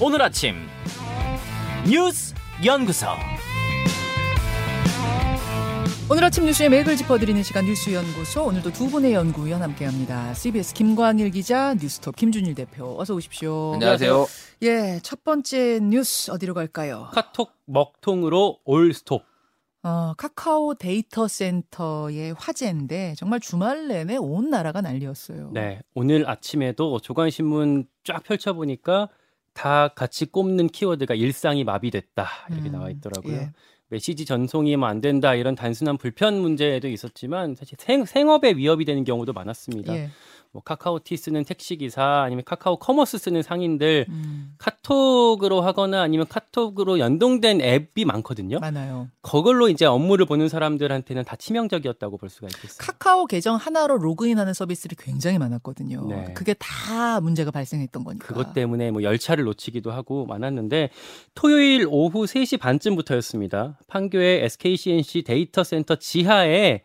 오늘 아침 뉴스 연구소 오늘 아침 뉴스의 맥을 짚어드리는 시간 뉴스 연구소 오늘도 두 분의 연구위원 함께합니다. CBS 김광일 기자, 뉴스톱 김준일 대표 어서 오십시오. 안녕하세요. 예, 첫 번째 뉴스 어디로 갈까요? 카톡 먹통으로 all stop. 어, 카카오 데이터 센터의 화재인데 정말 주말 내내 온 나라가 난리였어요. 네, 오늘 아침에도 조간신문 쫙 펼쳐보니까 다 같이 꼽는 키워드가 일상이 마비됐다 이렇게 음, 나와 있더라고요. 예. 메시지 전송이 뭐 안 된다 이런 단순한 불편 문제도 있었지만 사실 생, 생업에 위협이 되는 경우도 많았습니다. 예. 뭐 카카오T 쓰는 택시 기사 아니면 카카오 커머스 쓰는 상인들 음, 카톡으로 하거나 아니면 카톡으로 연동된 앱이 많거든요. 많아요. 그걸로 이제 업무를 보는 사람들한테는 다 치명적이었다고 볼 수가 있겠어요. 카카오 계정 하나로 로그인하는 서비스들이 굉장히 많았거든요. 네. 그게 다 문제가 발생했던 거니까. 그것 때문에 뭐 열차를 놓치기도 하고 많았는데 토요일 오후 3시 반쯤부터였습니다. 판교의 SK C&C 데이터 센터 지하에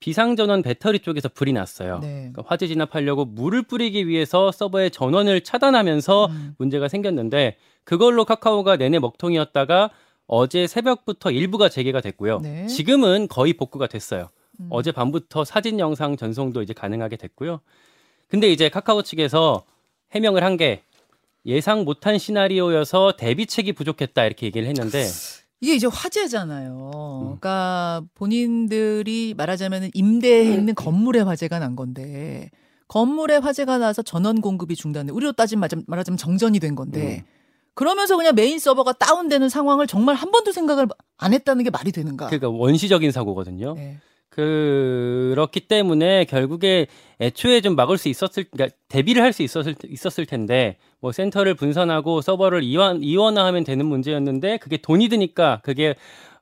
비상전원 배터리 쪽에서 불이 났어요. 네. 그러니까 화재 진압하려고 물을 뿌리기 위해서 서버의 전원을 차단하면서 음. 문제가 생겼는데 그걸로 카카오가 내내 먹통이었다가 어제 새벽부터 일부가 재개가 됐고요. 네. 지금은 거의 복구가 됐어요. 음. 어제 밤부터 사진 영상 전송도 이제 가능하게 됐고요. 근데 이제 카카오 측에서 해명을 한 게 예상 못한 시나리오여서 대비책이 부족했다 이렇게 얘기를 했는데 이게 이제 화재잖아요. 음. 그러니까 본인들이 말하자면 임대해 있는 건물의 화재가 난 건데 건물의 화재가 나서 전원 공급이 중단돼. 우리로 따지면 말하자면- 말하자면 정전이 된 건데 음. 그러면서 그냥 메인 서버가 다운되는 상황을 정말 한 번도 생각을 안 했다는 게 말이 되는가? 그러니까 원시적인 사고거든요. 네. 그렇기 때문에 결국에 애초에 좀 막을 수 있었을 그러니까 대비를 할 수 있었을 있었을 텐데 뭐 센터를 분산하고 서버를 이원 이원화하면 되는 문제였는데 그게 돈이 드니까 그게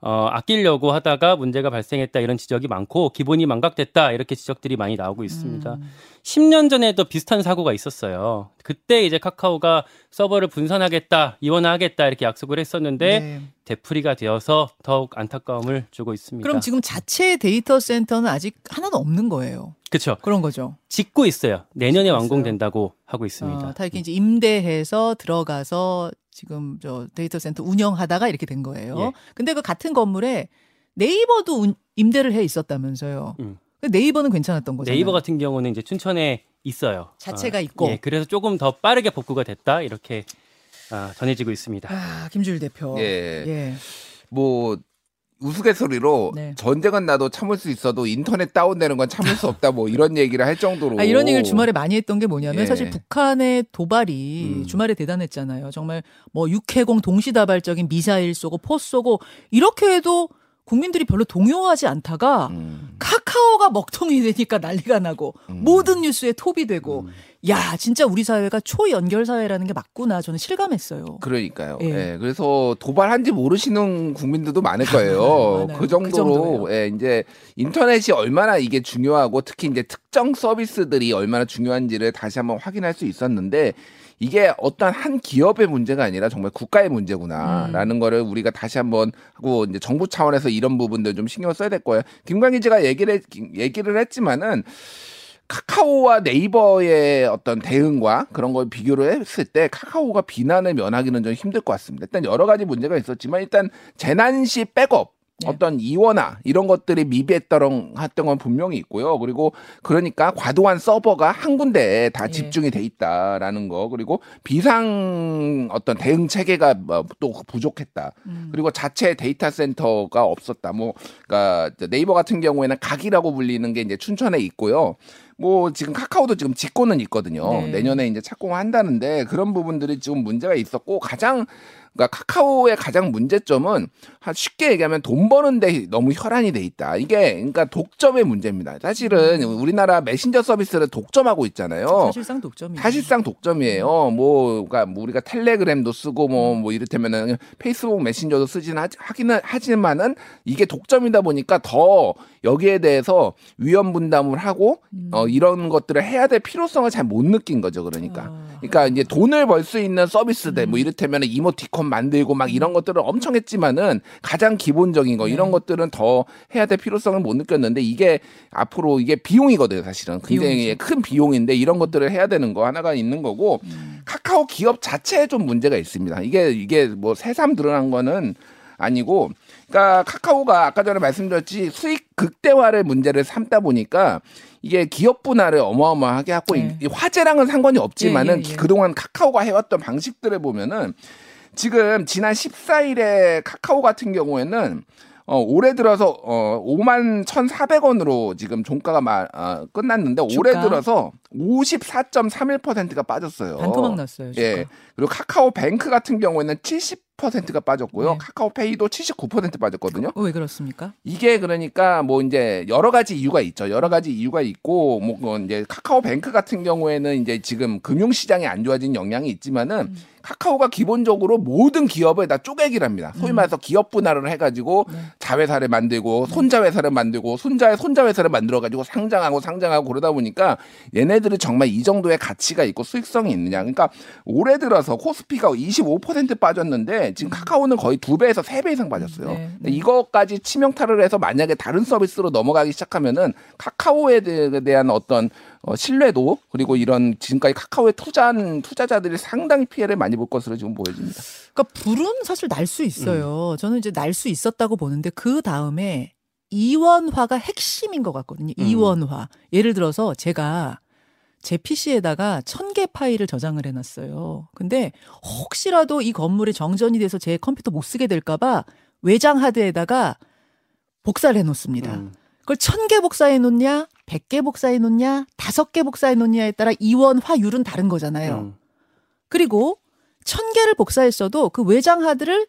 어 아끼려고 하다가 문제가 발생했다 이런 지적이 많고 기본이 망각됐다 이렇게 지적들이 많이 나오고 있습니다. 음. 10년 전에도 비슷한 사고가 있었어요. 그때 이제 카카오가 서버를 분산하겠다, 이원화하겠다 이렇게 약속을 했었는데 네. 되풀이가 되어서 더욱 안타까움을 주고 있습니다. 그럼 지금 자체 데이터 센터는 아직 하나도 없는 거예요. 그렇죠. 그런 거죠. 짓고 있어요. 내년에 짓고 완공된다고 하고 있습니다. 어, 다 이렇게 이제 임대해서 들어가서 지금 저 데이터 센터 운영하다가 이렇게 된 거예요. 예. 근데 그 같은 건물에 네이버도 운- 임대를 해 있었다면서요. 음. 근데 네이버는 괜찮았던 거잖아요. 네이버 같은 경우는 이제 춘천에 있어요. 자체가 어, 있고. 예, 그래서 조금 더 빠르게 복구가 됐다 이렇게 아, 전해지고 있습니다. 아, 김주일 대표. 예. 예. 뭐 우스갯소리로 네. 전쟁은 나도 참을 수 있어도 인터넷 다운되는 건 참을 수 없다 뭐 이런 얘기를 할 정도로 아, 이런 얘기를 주말에 많이 했던 게 뭐냐면 예. 사실 북한의 도발이 음. 주말에 대단했잖아요. 정말 뭐 육해공 동시다발적인 미사일 쏘고 포 쏘고 이렇게 해도 국민들이 별로 동요하지 않다가 음, 카카오가 먹통이 되니까 난리가 나고 음. 모든 뉴스에 톱이 되고 음. 야 진짜 우리 사회가 초연결 사회라는 게 맞구나 저는 실감했어요. 그러니까요. 예. 예. 그래서 도발한지 모르시는 국민들도 많을 거예요. 그그 정도로 정도예요. 예, 이제 인터넷이 얼마나 이게 중요하고 특히 이제 특정 서비스들이 얼마나 중요한지를 다시 한번 확인할 수 있었는데 이게 어떤 한 기업의 문제가 아니라 정말 국가의 문제구나라는 거를 우리가 다시 한번 하고 이제 정부 차원에서 이런 부분들 좀 신경 을 써야 될 거예요. 김광희 씨가 얘기를 했- 얘기를 했지만은 카카오와 네이버의 어떤 대응과 그런 걸 비교를 했을 때 카카오가 비난을 면하기는 좀 힘들 것 같습니다. 일단 여러 가지 문제가 있었지만 일단 재난 시 백업 네. 어떤 이원화 이런 것들이 미비했던 했던 건 분명히 있고요. 그리고 그러니까 과도한 서버가 한 군데에 다 예. 집중이 돼 있다라는 거 그리고 비상 어떤 대응 체계가 뭐또 부족했다. 음. 그리고 자체 데이터 센터가 없었다. 뭐 그러니까 네이버 같은 경우에는 각이라고 불리는 게 이제 춘천에 있고요. 뭐 지금 카카오도 지금 짓고는 있거든요. 네. 내년에 이제 착공을 한다는데 그런 부분들이 좀 문제가 있었고 가장 그러니까 카카오의 가장 문제점은 한 쉽게 얘기하면 돈 버는데 너무 혈안이 돼 있다. 이게 그러니까 독점의 문제입니다. 사실은 우리나라 메신저 서비스를 독점하고 있잖아요. 사실상 독점이죠. 사실상 독점이에요. 뭐, 그러니까 뭐 우리가 텔레그램도 쓰고 뭐, 뭐 이를테면은 페이스북 메신저도 쓰진 하, 하기는 하지만은 이게 독점이다 보니까 더 여기에 대해서 위험 분담을 하고 어, 이런 것들을 해야 될 필요성을 잘 못 느낀 거죠. 그러니까. 아. 그러니까 이제 돈을 벌 수 있는 서비스들 뭐 이를테면은 이모티콘 만들고 막 이런 것들을 엄청 했지만은 가장 기본적인 거 이런 네. 것들은 더 해야 될 필요성을 못 느꼈는데 이게 앞으로 이게 비용이거든요. 사실은 굉장히 비용이죠. 큰 비용인데 이런 것들을 해야 되는 거 하나가 있는 거고 카카오 기업 자체에 좀 문제가 있습니다. 이게 이게 뭐 새삼 드러난 거는 아니고 그러니까 카카오가 아까 전에 말씀드렸지 수익 극대화를 문제를 삼다 보니까 이게 기업 분할을 어마어마하게 하고 네. 이 화재랑은 상관이 없지만은 예, 예, 예. 그동안 카카오가 해왔던 방식들을 보면은 지금 지난 14일에 카카오 같은 경우에는 어, 올해 들어서 어, 5만 1,400원으로 지금 종가가 마, 어, 끝났는데 올해 주가? 들어서 54.31%가 빠졌어요. 반토막 났어요. 주가. 예. 그리고 카카오뱅크 같은 경우에는 70%가 빠졌고요. 네. 카카오페이도 79% 빠졌거든요. 어, 왜 그렇습니까? 이게 그러니까 뭐 이제 여러 가지 이유가 있죠. 여러 가지 이유가 있고 뭐 그건 이제 카카오뱅크 같은 경우에는 이제 지금 금융 시장이 안 좋아진 영향이 있지만은 음. 카카오가 기본적으로 모든 기업을 다 쪼개기를 합니다. 소위 음. 말해서 기업 분할을 해가지고 네. 자회사를 만들고 손자회사를 만들고 손자의 손자회사를 만들어가지고 상장하고 상장하고 그러다 보니까 얘네들은 정말 이 정도의 가치가 있고 수익성이 있느냐. 그러니까 올해 들어서 코스피가 25% 빠졌는데 지금 카카오는 거의 두 배에서 세 배 이상 빠졌어요. 네, 이것까지 치명타를 해서 만약에 다른 서비스로 넘어가기 시작하면은 카카오에 대- 대한 어떤 어, 신뢰도 그리고 이런 지금까지 카카오에 투자한 투자자들이 상당히 피해를 많이 볼 것으로 지금 보여집니다. 그러니까 불은 사실 날수 음. 있어요. 저는 이제 날 수 있었다고 보는데 그 다음에 이원화가 핵심인 것 같거든요. 음. 이원화. 예를 들어서 제가 제 PC에다가 천 개 파일을 저장을 해놨어요. 근데 혹시라도 이 건물에 정전이 돼서 제 컴퓨터 못 쓰게 될까봐 외장 하드에다가 복사를 해놓습니다. 음. 그걸 천 개 복사해 놓냐, 백개 복사해 놓냐, 다섯 개 복사해 놓냐에 따라 이원화율은 다른 거잖아요. 음. 그리고 천 개를 복사했어도 그 외장 하드를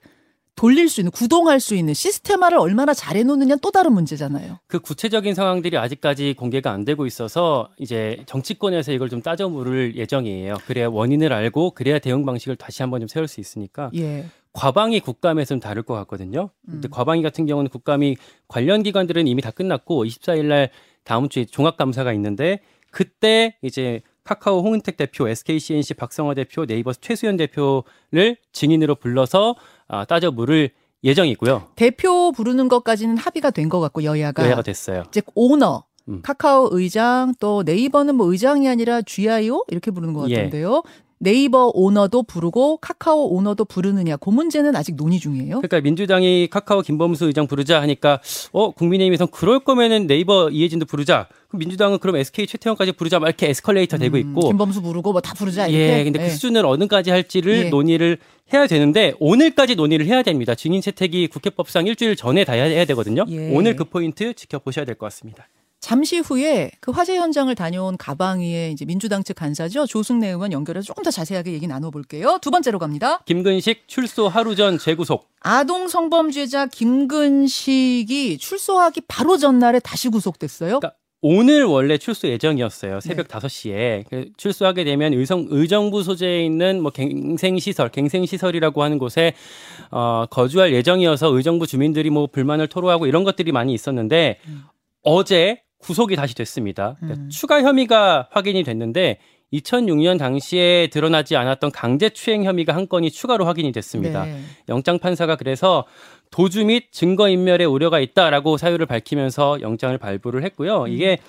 돌릴 수 있는 구동할 수 있는 시스템화를 얼마나 잘 해 놓느냐는 또 다른 문제잖아요. 그 구체적인 상황들이 아직까지 공개가 안 되고 있어서 이제 정치권에서 이걸 좀 따져 물을 예정이에요. 그래야 원인을 알고 그래야 대응 방식을 다시 한번 좀 세울 수 있으니까 예. 과방위 국감에서 좀 다를 것 같거든요. 근데 음. 과방위 같은 경우는 국감이 관련 기관들은 이미 다 끝났고 24일 날 다음 주에 종합 감사가 있는데 그때 이제 카카오 홍은택 대표, SKCNC 박성화 대표, 네이버 최수연 대표를 증인으로 불러서 아, 따져 물을 예정이고요. 대표 부르는 것까지는 합의가 된 것 같고 여야가 여야가 됐어요. 이제 오너 음. 카카오 의장 또 네이버는 뭐 의장이 아니라 GIO 이렇게 부르는 것 예. 같은데요. 네이버 오너도 부르고 카카오 오너도 부르느냐 그 문제는 아직 논의 중이에요. 그러니까 민주당이 카카오 김범수 의장 부르자 하니까 어 국민의힘에선 그럴 거면은 네이버 이해진도 부르자. 그럼 민주당은 그럼 SK 최태원까지 부르자 막 이렇게 에스컬레이터 되고 음, 있고 김범수 부르고 뭐 다 부르자 이렇게. 예, 근데 예. 그 수준을 어느까지 할지를 예. 논의를 해야 되는데 오늘까지 논의를 해야 됩니다. 증인 채택이 국회법상 일주일 전에 다 해야, 해야 되거든요. 예. 오늘 그 포인트 지켜보셔야 될 것 같습니다. 잠시 후에 그 화재 현장을 다녀온 가방위의 이제 민주당 측 간사죠 조승래 의원 연결해서 조금 더 자세하게 얘기 나눠볼게요. 두 번째로 갑니다. 김근식 출소 하루 전 재구속. 아동 성범죄자 김근식이 출소하기 바로 전날에 다시 구속됐어요. 그러니까 오늘 원래 출소 예정이었어요. 네. 새벽 5시에. 그 출소하게 되면 의성, 의정부 소재에 있는 뭐 갱생시설, 갱생시설이라고 하는 곳에 어, 거주할 예정이어서 의정부 주민들이 뭐 불만을 토로하고 이런 것들이 많이 있었는데 어제 구속이 다시 됐습니다. 그러니까 음. 추가 혐의가 확인이 됐는데 2006년 당시에 드러나지 않았던 강제추행 혐의가 한 건이 추가로 확인이 됐습니다. 네. 영장 판사가 그래서 도주 및 증거 인멸의 우려가 있다라고 사유를 밝히면서 영장을 발부를 했고요. 이게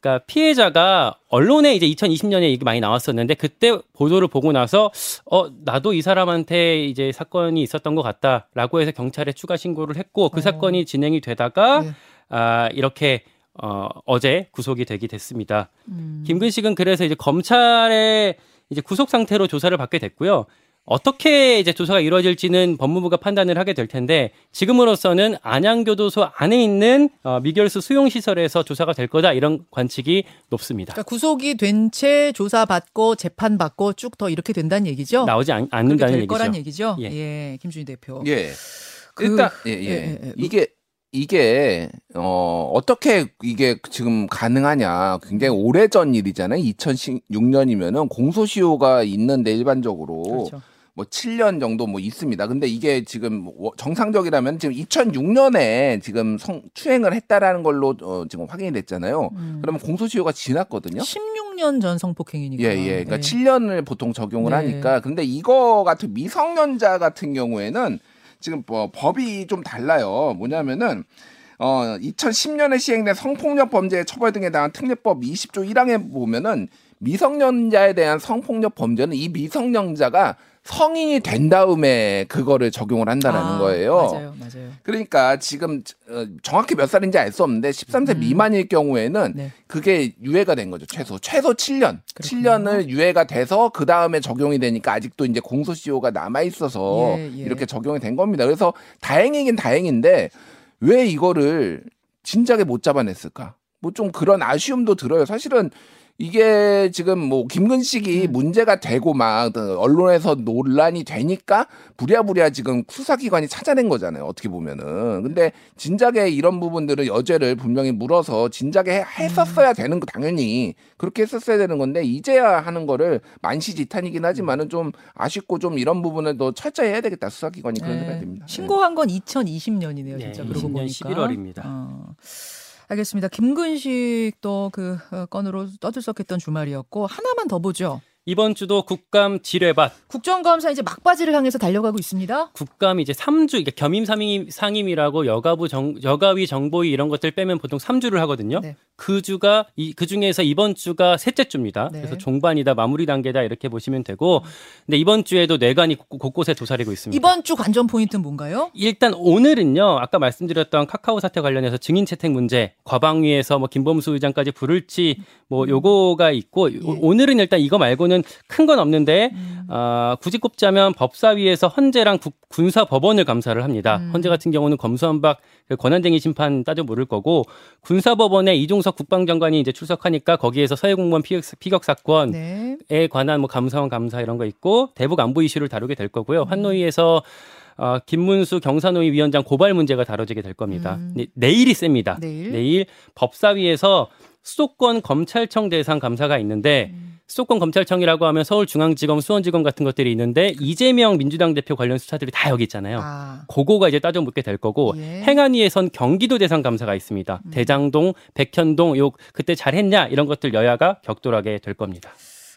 그러니까 피해자가 언론에 이제 2020년에 이게 많이 나왔었는데 그때 보도를 보고 나서 어 나도 이 사람한테 이제 사건이 있었던 것 같다라고 해서 경찰에 추가 신고를 했고 그 어. 사건이 진행이 되다가 네. 아 이렇게 어 어제 구속이 되게 됐습니다. 음. 김근식은 그래서 이제 검찰의 이제 구속 상태로 조사를 받게 됐고요. 어떻게 이제 조사가 이루어질지는 법무부가 판단을 하게 될 텐데 지금으로서는 안양교도소 안에 있는 어, 미결수 수용 시설에서 조사가 될 거다 이런 관측이 높습니다. 그러니까 구속이 된 채 조사 받고 재판 받고 쭉 더 이렇게 된다는 얘기죠. 나오지 않, 될 얘기죠. 거란 얘기죠. 예, 예. 김준희 대표. 예. 그- 일단 예, 예. 예, 예, 예. 이게 이게 어 어떻게 이게 지금 가능하냐? 굉장히 오래전 일이잖아요. 2016년이면은 공소시효가 있는데 일반적으로 그렇죠. 뭐 7년 정도 뭐 있습니다. 근데 이게 지금 워- 정상적이라면 지금 2006년에 지금 성 추행을 했다라는 걸로 어, 지금 확인이 됐잖아요. 음. 그러면 공소시효가 지났거든요. 16년 전 성폭행이니까. 예, 예. 그러니까 네. 7년을 보통 적용을 네. 하니까. 근데 이거 같은 미성년자 같은 경우에는 지금 뭐 법이 좀 달라요. 뭐냐면은 어 2010년에 시행된 성폭력 범죄 처벌 등에 대한 특례법 20조 1항에 보면은 미성년자에 대한 성폭력 범죄는 이 미성년자가 성인이 된 다음에 그거를 적용을 한다라는 아, 거예요. 맞아요, 맞아요. 그러니까 지금 어, 정확히 몇 살인지 알 수 없는데 13세 음. 미만일 경우에는 네. 그게 유예가 된 거죠. 최소 최소 7년. 그렇군요. 7년을 유예가 돼서 그 다음에 적용이 되니까 아직도 이제 공소시효가 남아 있어서 예, 예. 이렇게 적용이 된 겁니다. 그래서 다행이긴 다행인데 왜 이거를 진작에 못 잡아냈을까? 뭐 좀 그런 아쉬움도 들어요. 사실은 이게 지금 뭐 김근식이 음. 문제가 되고 막 언론에서 논란이 되니까 부랴부랴 지금 수사기관이 찾아낸 거잖아요. 어떻게 보면은. 근데 진작에 이런 부분들은 여죄를 분명히 물어서 진작에 해- 했었어야 되는 거 당연히 그렇게 했었어야 되는 건데 이제야 하는 거를 만시지탄이긴 하지만은 좀 아쉽고 좀 이런 부분을 더 철저히 해야 되겠다 수사기관이 그런 네. 생각이 듭니다. 신고한 건 2020년이네요, 네, 진짜 그러고 20년 보니까. 11월입니다. 어. 알겠습니다. 김근식도 그 어, 건으로 떠들썩했던 주말이었고 하나만 더 보죠. 이번 주도 국감 지뢰밭 국정감사 이제 막바지를 향해서 달려가고 있습니다. 국감이 이제 3주, 그러니까 겸임 상임, 상임이라고 여가부 정, 여가위 정보위 이런 것들 빼면 보통 3주를 하거든요. 네. 그 주가 이, 그 중에서 이번 주가 셋째 주입니다. 네. 그래서 종반이다, 마무리 단계다 이렇게 보시면 되고, 근데 이번 주에도 뇌관이 곳- 곳곳에 도사리고 있습니다. 이번 주 관전 포인트는 뭔가요? 일단 오늘은요 아까 말씀드렸던 카카오 사태 관련해서 증인 채택 문제 과방위에서 뭐 김범수 의장까지 부를지 뭐 요거가 있고 음. 예. 오- 오늘은 일단 이거 말고는 큰 건 없는데 음. 아 굳이 꼽자면 법사위에서 헌재랑 국- 군사법원을 감사를 합니다. 음. 헌재 같은 경우는 검수한박 그 권한쟁의 심판 따져 물을 거고 군사법원에 이종석 국방장관이 이제 출석하니까 거기에서 서해 공무원 피격, 피격 사건 네. 에 관한 뭐 감사원 감사 이런 거 있고 대북 안보 이슈를 다루게 될 음. 거고요. 환노위에서 어, 김문수 경사노위 위원장 고발 문제가 다뤄지게 될 겁니다. 음. 네, 내일이 셉니다. 내일? 법사위에서 수도권 검찰청 대상 감사가 있는데 음. 수도권 검찰청이라고 하면 서울중앙지검, 수원지검 같은 것들이 있는데 이재명 민주당 대표 관련 수사들이 다 여기 있잖아요. 아. 그거가 이제 따져 묻게 될 거고 예. 행안위에선 경기도 대상 감사가 있습니다. 음. 대장동, 백현동 요 그때 잘했냐 이런 것들 여야가 격돌하게 될 겁니다.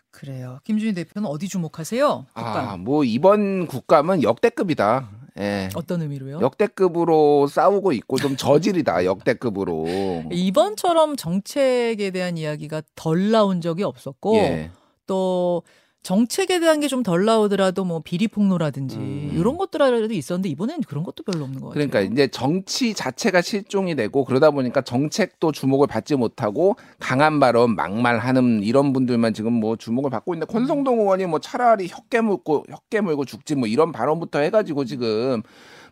그래요. 김준희 대표는 어디 주목하세요? 아, 국감. 뭐 이번 국감은 역대급이다. 예. 어떤 의미로요? 역대급으로 싸우고 있고 좀 저질이다. 역대급으로. 이번처럼 정책에 대한 이야기가 덜 나온 적이 없었고 예. 또 정책에 대한 게 좀 덜 나오더라도 뭐 비리 폭로라든지 음. 이런 것들이라도 있었는데 이번에는 그런 것도 별로 없는 것 같아요. 그러니까 이제 정치 자체가 실종이 되고 그러다 보니까 정책도 주목을 받지 못하고 강한 발언 막말하는 이런 분들만 지금 뭐 주목을 받고 있는데 권성동 의원이 뭐 차라리 혀 깨 물고 혀 깨 물고 죽지 뭐 이런 발언부터 해가지고 지금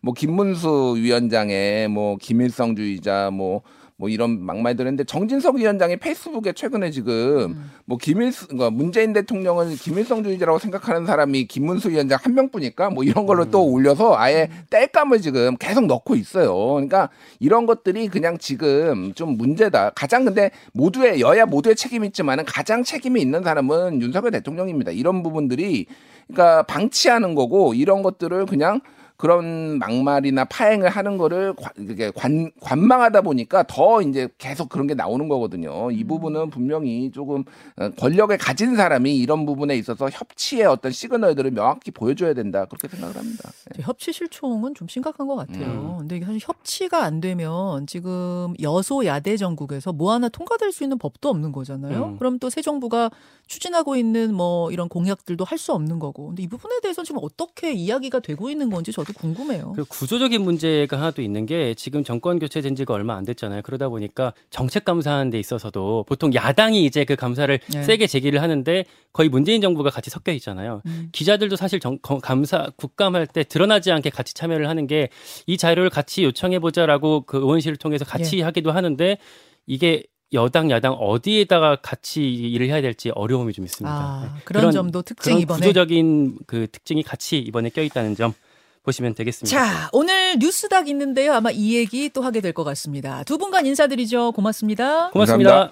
뭐 김문수 위원장의 뭐 김일성주의자 뭐 뭐 이런 막말들 했는데 정진석 위원장이 페이스북에 최근에 지금 음. 뭐 김일 그러니까 문재인 대통령은 김일성주의자라고 생각하는 사람이 김문수 위원장 한 명뿐일까 뭐 이런 걸로 또 올려서 아예 땔감을 지금 계속 넣고 있어요. 그러니까 이런 것들이 그냥 지금 좀 문제다. 가장 근데 모두의 여야 모두의 책임이 있지만은 가장 책임이 있는 사람은 윤석열 대통령입니다. 이런 부분들이 그러니까 방치하는 거고 이런 것들을 그냥 그런 막말이나 파행을 하는 거를 관, 이게 관, 관망하다 보니까 더 이제 계속 그런 게 나오는 거거든요. 이 부분은 분명히 조금 어, 권력을 가진 사람이 이런 부분에 있어서 협치의 어떤 시그널들을 명확히 보여줘야 된다. 그렇게 생각을 합니다. 네. 협치 실종은 좀 심각한 것 같아요. 음. 근데 이게 사실 협치가 안 되면 지금 여소야대 전국에서 뭐 하나 통과될 수 있는 법도 없는 거잖아요. 음. 그럼 또 새 정부가 추진하고 있는 뭐 이런 공약들도 할 수 없는 거고. 근데 이 부분에 대해서 지금 어떻게 이야기가 되고 있는 건지 저도 궁금해요. 그 구조적인 문제가 하나 또 있는 게 지금 정권 교체된 지가 얼마 안 됐잖아요. 그러다 보니까 정책 감사하는 데 있어서도 보통 야당이 이제 그 감사를 네. 세게 제기를 하는데 거의 문재인 정부가 같이 섞여 있잖아요. 음. 기자들도 사실 정, 거- 감사 국감할 때 드러나지 않게 같이 참여를 하는 게 이 자료를 같이 요청해 보자라고 그 의원실을 통해서 같이 예. 하기도 하는데 이게 여당 야당 어디에다가 같이 일을 해야 될지 어려움이 좀 있습니다. 아, 네. 그런, 점도 특징 그런 이번에. 구조적인 그 특징이 같이 이번에 껴 있다는 점 보시면 되겠습니다. 자, 오늘 뉴스닥 있는데요. 아마 이 얘기 또 하게 될 것 같습니다. 두 분간 인사드리죠. 고맙습니다. 고맙습니다.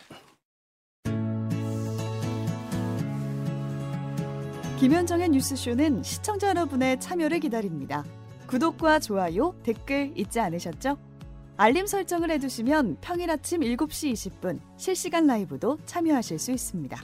김현정의 뉴스쇼는 시청자 여러분의 참여를 기다립니다. 구독과 좋아요, 댓글 잊지 않으셨죠? 알림 설정을 해두시면 평일 아침 7시 20분 실시간 라이브도 참여하실 수 있습니다.